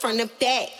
front to back.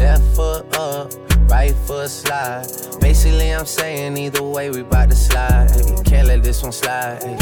left foot up, right foot slide. Basically, I'm saying either way we bout to slide. Hey, can't let this one slide. Hey.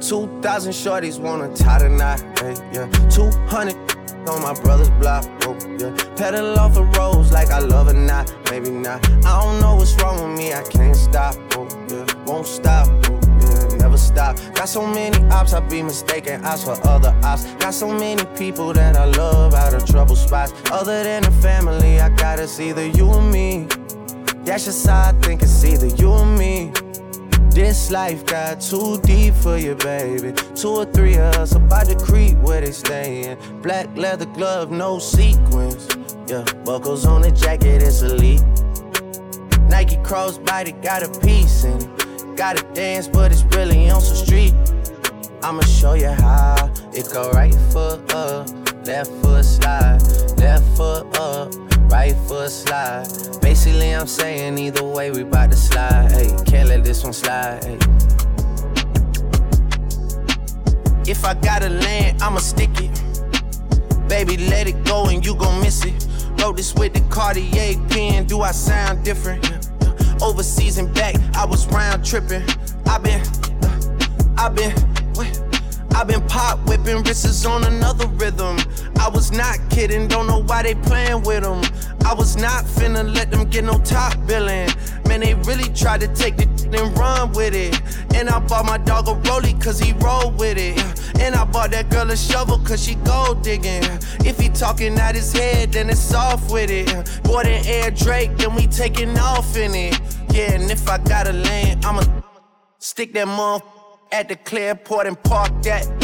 2,000 shorties wanna tie the knot, hey, yeah. 200 on my brother's block, oh, yeah. Pedal off the roads like I love it, not, maybe not. I don't know what's wrong with me, I can't stop, oh, yeah. Won't stop. Never stop. Got so many ops, I be mistaken ops for other ops. Got so many people that I love out of trouble spots. Other than the family, I gotta. it's either you or me. That's just how I think it's either you or me. This life got too deep for you, baby. Two or three of us about to creep where they stayin'. Black leather glove, no sequins. Yeah, buckles on the jacket, it's elite. Nike crossbody got a piece in it. Gotta dance, but it's really on some street. I'ma show you how it go right foot up, left foot slide, left foot up right foot slide. Basically, I'm saying either way, we bout to slide. Hey, can't let this one slide. Hey. If I gotta land, I'ma stick it. Baby, let it go and you gon' miss it. Wrote this with the Cartier pen. Do I sound different? Overseas and back, I was round tripping. i been, uh, i been, i been pop whipping wrists on another rhythm. I was not kidding, don't know why they playing with them. I was not finna let them get no top billing. Man, they really tried to take the and run with it. And I bought my dog a rollie cause he roll with it. And I bought that girl a shovel cause she gold digging. If he talking out his head, then it's off with it. Boy, than Air Drake, then we taking off in it. Yeah, and if I got a lane, I'ma stick that mother at the Clearport and park that.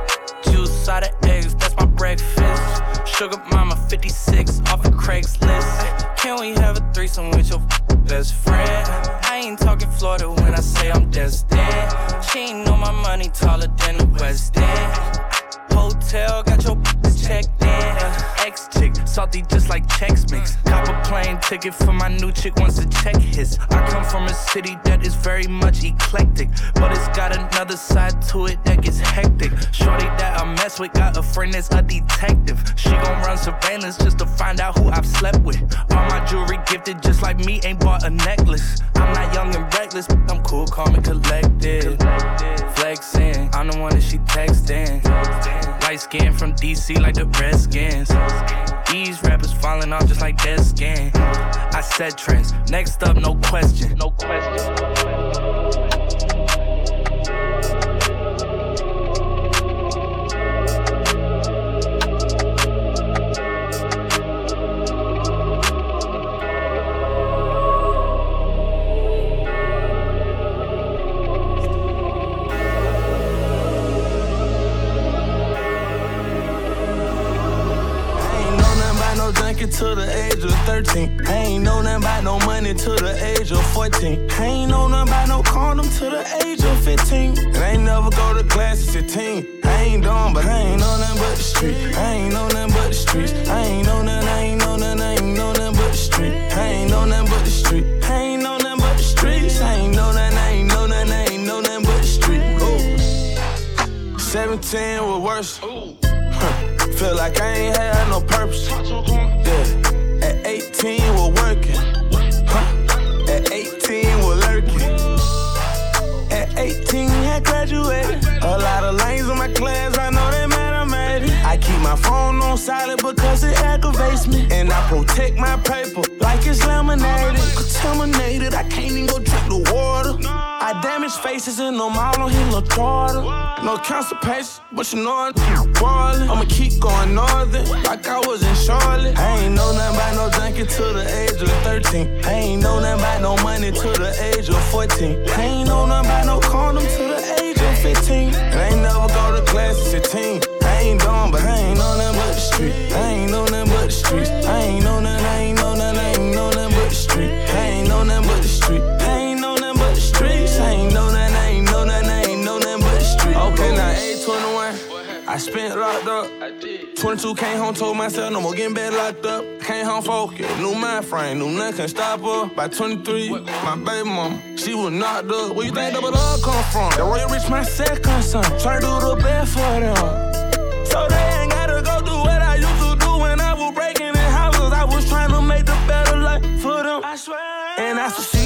Out of eggs, that's my breakfast. Sugar mama 56 off of Craigslist. Can we have a threesome with your best friend? I ain't talking Florida when I say I'm destined. She ain't know my money taller than the West End. Hotel got your checked in. Ex chick, salty just like Chex Mix. Ticket for my new chick once the check his. I come from a city that is very much eclectic, but it's got another side to it that gets hectic. Shorty that I mess with got a friend that's a detective. She gon' run surveillance just to find out who I've slept with. All my jewelry gifted just like me, ain't bought a necklace. I'm not young and reckless, I'm cool, calm and collected. Flexing, I'm the one that she texting. Light skin from DC like the Redskins. These rappers falling off just like dead skin. I said trends. Next up, no question. No question. 14. I ain't know nothing about no condom to the age of 15. And I ain't never go to classes at 10. I ain't dumb, but I ain't know nothing but the street. I ain't know nothing but the streets. I ain't know nothing, I ain't know nothing, I ain't know nothing but the street. I ain't know nothing but the street. I ain't know nothing but the streets. I ain't know nothing, I ain't know nothing, I ain't know nothing but the street. Ooh. 17 was worse. Damage faces and all on his little daughter. No constipation, but you know I'm boiling. I'ma keep going northern like I was in Charlotte. I ain't know nothing about no junkie to the age of 13. I ain't know nothing about no money to the age of 14. I ain't know nothing about no condom to the age of 15. And I ain't never go to class at 16. I ain't dumb, but I ain't know nothing but the street. I ain't know nothing but the streets. I ain't know nothing, I ain't I spent locked up. 22 came home, told myself no more getting bed locked up. Came home focused, new mind frame, knew nothing can stop her. By 23, my baby mama, she was knocked up. Where you think double love come from? The Royal Rich, my second son. Tryna do the best for them. So they ain't gotta go do what I used to do when I was breaking in houses. I was trying to make the better life for them. I swear. And I succeeded at that. At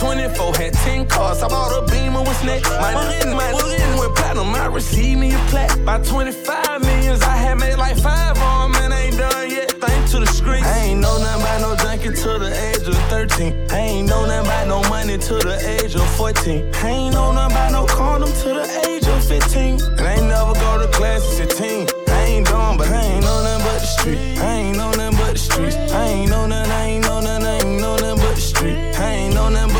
24, had 10 cars. I bought a beamer with snakes. My written, my written went platinum. I received me a plaque. By 25 millions, I had made like five on 'em, and ain't done yet. Thanks to the streets. I ain't know nothing about no junkie to the age of 13. I ain't know nothing about no money to the age of 14. I ain't know nothing about no condom to the age of 15. And I ain't never go to class at 16. I ain't dumb, but I ain't know nothing but the street. I ain't know nothing but the streets. I ain't know nothing, I ain't know nothing, I ain't know nothing but the street. I ain't know nothing but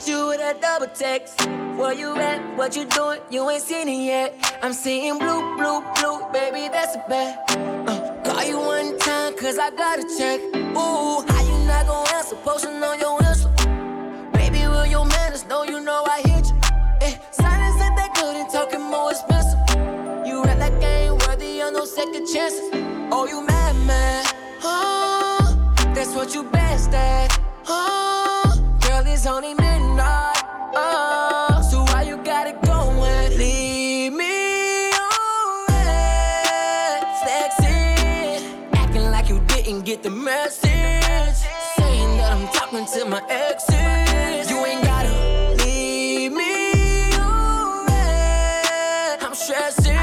hit you with a double text. Where you at? What you doing? You ain't seen it yet. I'm seeing blue, blue, blue, baby, that's a bet. Uh, call you one time, cause I gotta check. Ooh, how you not gon' answer? Posting on your Insta. Baby, will your manners know you know I hit you? Eh, silence ain't that good and talking more expensive. You act like I ain't worthy of no second chances. Oh, you mad, man? Oh, that's what you best at. Oh, girl, it's only midnight. Oh, so why you gotta go and leave me on red? Flexing, acting like you didn't get the message. Saying that I'm talking to my exes. You ain't gotta leave me on. I'm stressing,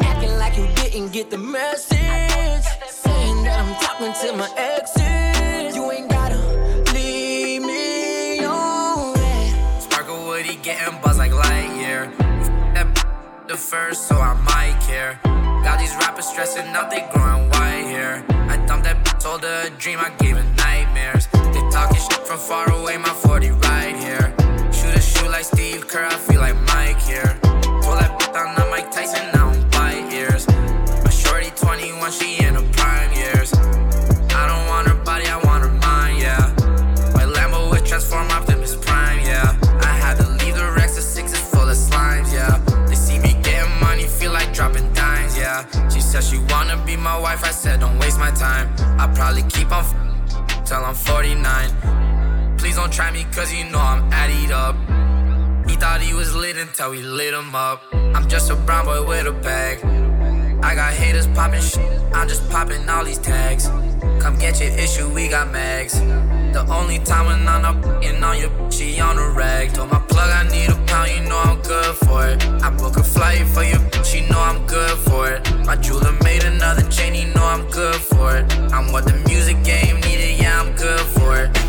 acting like you didn't get the message. First, so I might care. Got these rappers stressing out, they growing white hair. I dumped that bitch, told her a dream, I gave her nightmares. They talking shit from far away, my 40 right here. Shoot a shoot like Steve Kerr, I feel like Mike here. Said she wanna be my wife, I said don't waste my time. I probably keep on f- till I'm 49. Please don't try me, cause you know I'm added up. He thought he was lit until we lit him up. I'm just a brown boy with a bag. I got haters popping shit, I'm just popping all these tags. Come get your issue, we got mags. The only time when I'm not f***ing on your bitch, she on a rag. Told my plug I need a pound, you know I'm good for it. I book a flight for your bitch, you know I'm good for it. My jeweler made another chain, you know I'm good for it. I'm what the music game needed, yeah, I'm good for it.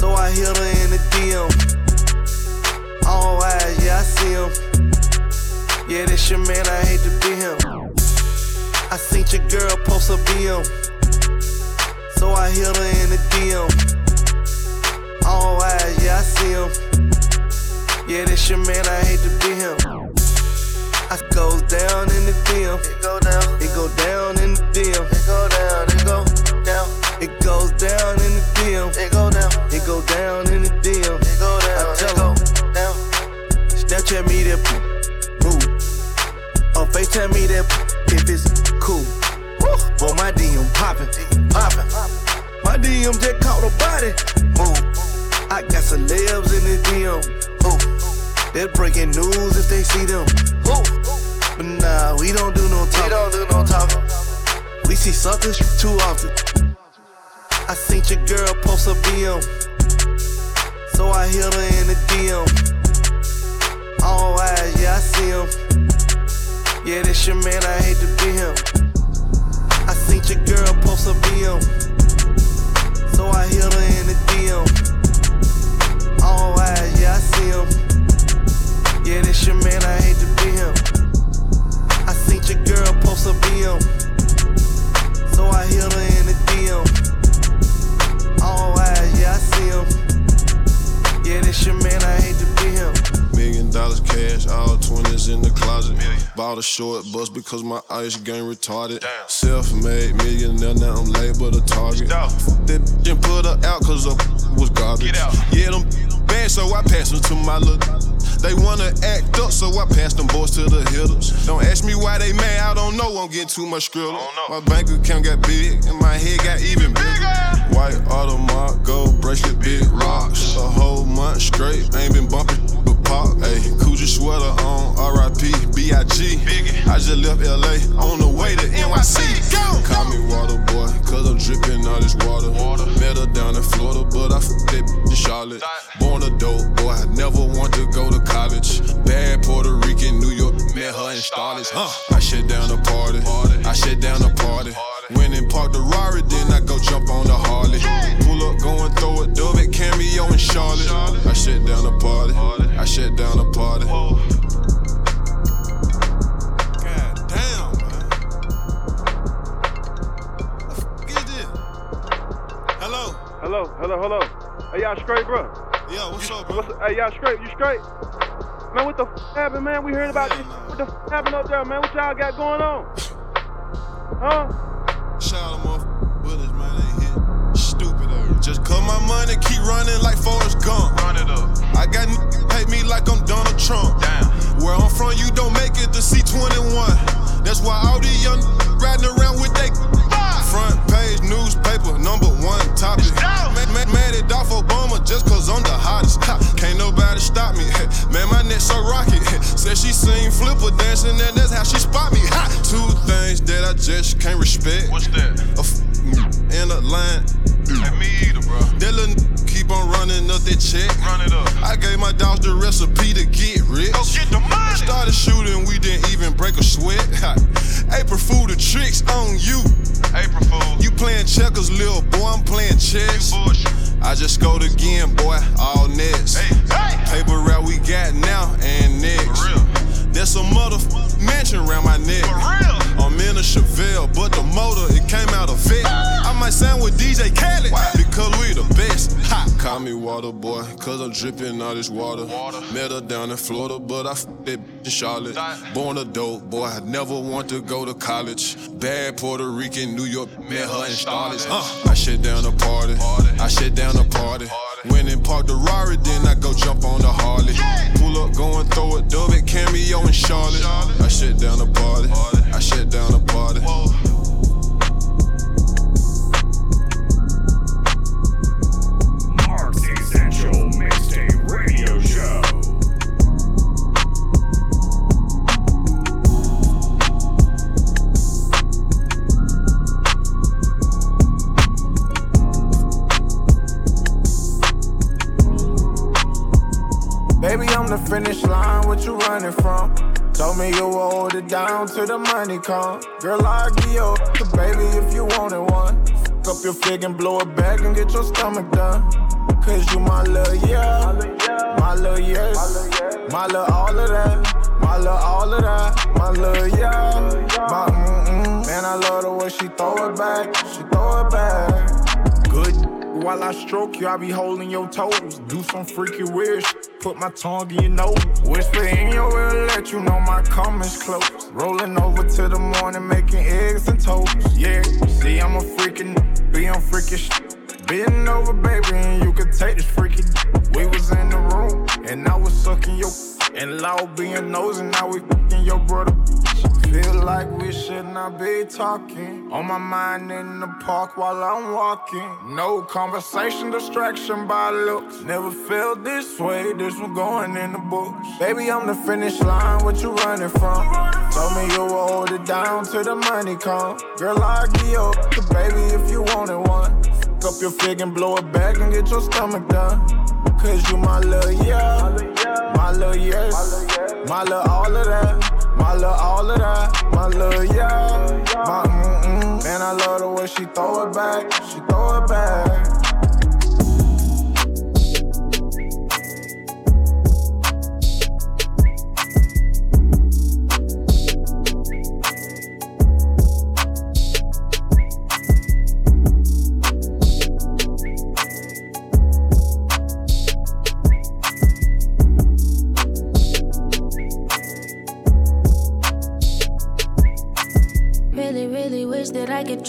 So I hit her in the DM. All eyes, yeah, I see him. Yeah, this your man, I hate to be him. I seen your girl post a BM. So I hit her in the DM. All eyes, yeah, I see him. Yeah, this your man, I hate to be him. I goes down in the DM. It go down. It go down in the DM. It go down. It go down. It goes down in the DM. It go down. It go down in the DM. It go down. I tell them down. Snapchat me that move. Or FaceTime me that if it's cool. Boy, my DM poppin', poppin'. My DM just caught a body. Move. I got celebs in the DM. Ooh. They're breaking news if they see them. Ooh. But nah, we don't do no talking. We don't do no talking. We see suckers too often. I seen your girl post a BM. So I hit her in the DM. All eyes, yeah, I see him. Yeah, this your man, I hate to be him. I seen your girl post a BM. So I hit her in the DM. All eyes, yeah, I see him. Yeah, this your man, I hate to be him. I seen your girl post a BM. So I hit her in the DM. All eyes, yeah, I see him. Yeah, this your man, I hate to be him. Million dollars cash, all 20s in the closet. Bought a short bus because my ice game retarded. Self made millionaire, now I'm labeled a target. Fuck That bitch and put her out cause her was garbage. Yeah, them bad, so I pass them to my little. They wanna act up, so I pass them boys to the hitters. Don't ask me why they mad, I don't know, I'm getting too much skrilla. My bank account got big, and my head got even bigger. White Audemars, gold bracelet, big rocks. A whole month straight, ain't been bumping but pop. Ayy, Coogi sweater on, RIP, B.I.G. I just left LA on the way to NYC. Go, Call me water boy, cause I'm dripping all this water. Met her down in Florida, but I fucked that bitch in Charlotte. Born a dope boy, I never want to go to college. Bad Puerto Rican, New York, met her in Starlets. Huh. Shut down the party, I shut down the party. God damn, man. The is this? Hello? Hello, hello, hello. Hey, y'all straight, bro? Yeah, what's up, bro? What's hey, y'all straight? You straight? Man, what the f happened, man? We heard about this. What the f happened up there, man? What y'all got going on? Huh? My money, keep running like Forrest Gump. Run it up. I got n- hate me like I'm Donald Trump. Damn. Where I'm from, you don't make it to C21. That's why all these young riding around with they front page newspaper, number one topic. Man, man, mad at Dolph Obama just cause I'm the hottest. Ha, Can't nobody stop me. Man, my neck so rocky. Said she seen Flipper dancing and that's how she spot me. Ha! Two things that I just can't respect. What's that? A f- and a line. Me either, bro. That little n- keep on running up that check. Run it up. I gave my dogs the recipe to get rich. Go get the money. Started shooting, we didn't even break a sweat. April Fool, the tricks on you. April Fool. You playing checkers, little boy, I'm playing chess. I just scored again, boy, all nets. Paper route we got now and next. There's a mother mansion around my neck. I'm in a Chevelle, but the motor, it came out of vet. I might sign with Call me water, boy, cause I'm dripping out this water. Met her down in Florida, but I f that bitch in Charlotte. Born a dope, boy, I never want to go to college. Bad Puerto Rican, New York, met her in Charlotte. Huh. I shut down a party, I shut down a party. Went and parked the Rari, then I go jump on the Harley. Pull up, go and throw a dub at Cameo in Charlotte. I shut down a party, I shut down a party. Mark's finish line, what you running from? Told me you would hold it down till the money come. Girl, I'll give you the baby if you wanted one. Fuck up your fig and blow it back and get your stomach done. Cause you my little yeah, my little yes, my little all of that, my little all of that, my little yeah, my mm-mm. Man, I love the way she throw it back, she throw it back. Good. While I stroke you, I be holding your toes. Do some freaky weird. Put my tongue in your nose. Whisper in your ear, let you know my cum is close. Rolling over to the morning, making eggs and toast. Yeah, see, I'm a freaking, be on freakish. Bending over, baby, and you can take this freaky. We was in the room, and I was sucking your. And loud being nosy, now we fucking your brother. Feel like we should not be talking. On my mind in the park while I'm walking. No conversation, distraction by looks. Never felt this way, this one going in the books. Baby, I'm the finish line, what you running from? Told me you would hold it down till the money come. Girl, I'll give you the baby if you wanted one. Fuck up your fig and blow it back and get your stomach done. Cause you my little yeah, my little yes, my little all of that. My lil' all of that, my lil' yeah, my mm-mm. Man, I love the way she throw it back, she throw it back.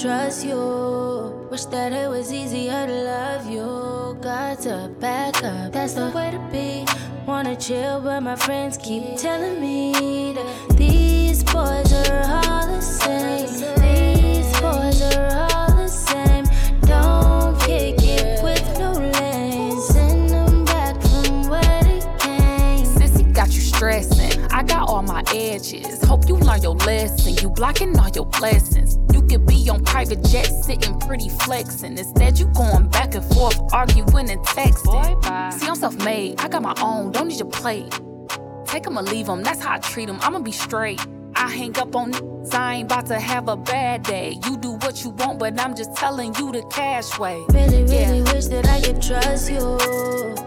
Trust you. Wish that it was easier to love you. Got to back up, that's the way to be. Wanna chill, but my friends keep telling me that these boys are all the same. These boys are all the same. Don't kick it with no lanes. Send them back from where they came. Sissy got you stressing. I got all my edges. Hope you learn your lesson. You blocking all your blessings. You could be on private jet sitting pretty flexing. Instead, you going back and forth, arguing and texting. See, I'm self made. I got my own. Don't need your plate. Take 'em or leave 'em. That's how I treat 'em. I'ma be straight. I hang up on niggas, I ain't about to have a bad day. You do what you want, but I'm just telling you the cash way. Really, really wish that I could trust you.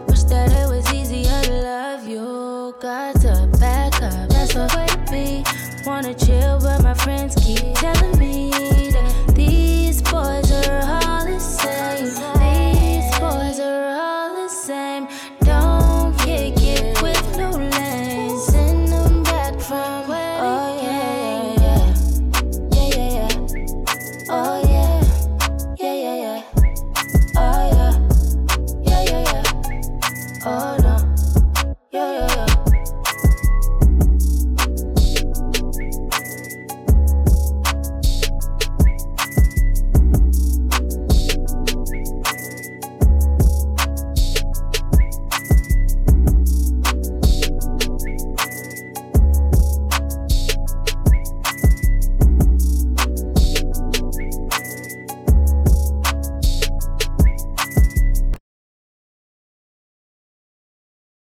Wish that it was easier to love you. Got to back up, that's the way to be wanna chill, but my friends keep telling me that these boys are all the same.